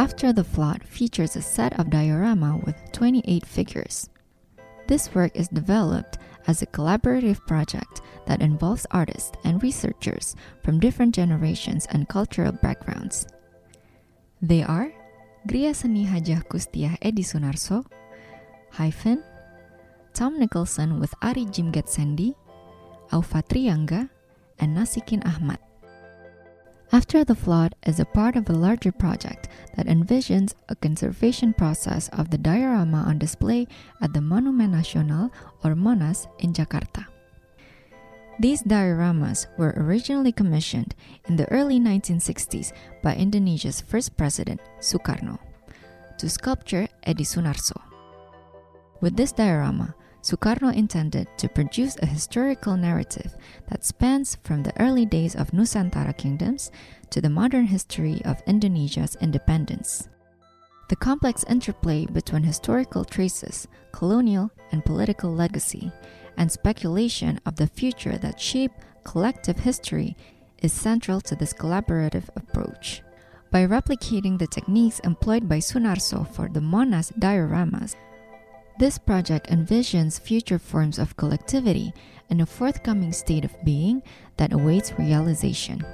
After the Flood features a set of diorama with 28 figures. This work is developed as a collaborative project that involves artists and researchers from different generations and cultural backgrounds. They are Griya Seni Hajah Kustiyah Edhi Sunarso, Hyphen, Tom Nicholson with Ari Jimged Sendy, Aufa Triangga, and Nasikin Ahmad. After the Flood is a part of a larger project that envisions a conservation process of the diorama on display at the Monument Nasional or Monas in Jakarta. These dioramas were originally commissioned in the early 1960s by Indonesia's first president, Sukarno, to sculptor Edhi Sunarso. With this diorama, Sukarno intended to produce a historical narrative that spans from the early days of Nusantara kingdoms to the modern history of Indonesia's independence. The complex interplay between historical traces, colonial and political legacy, and speculation of the future that shape collective history is central to this collaborative approach. By replicating the techniques employed by Sunarso for the Monas dioramas, this project envisions future forms of collectivity and a forthcoming state of being that awaits realization.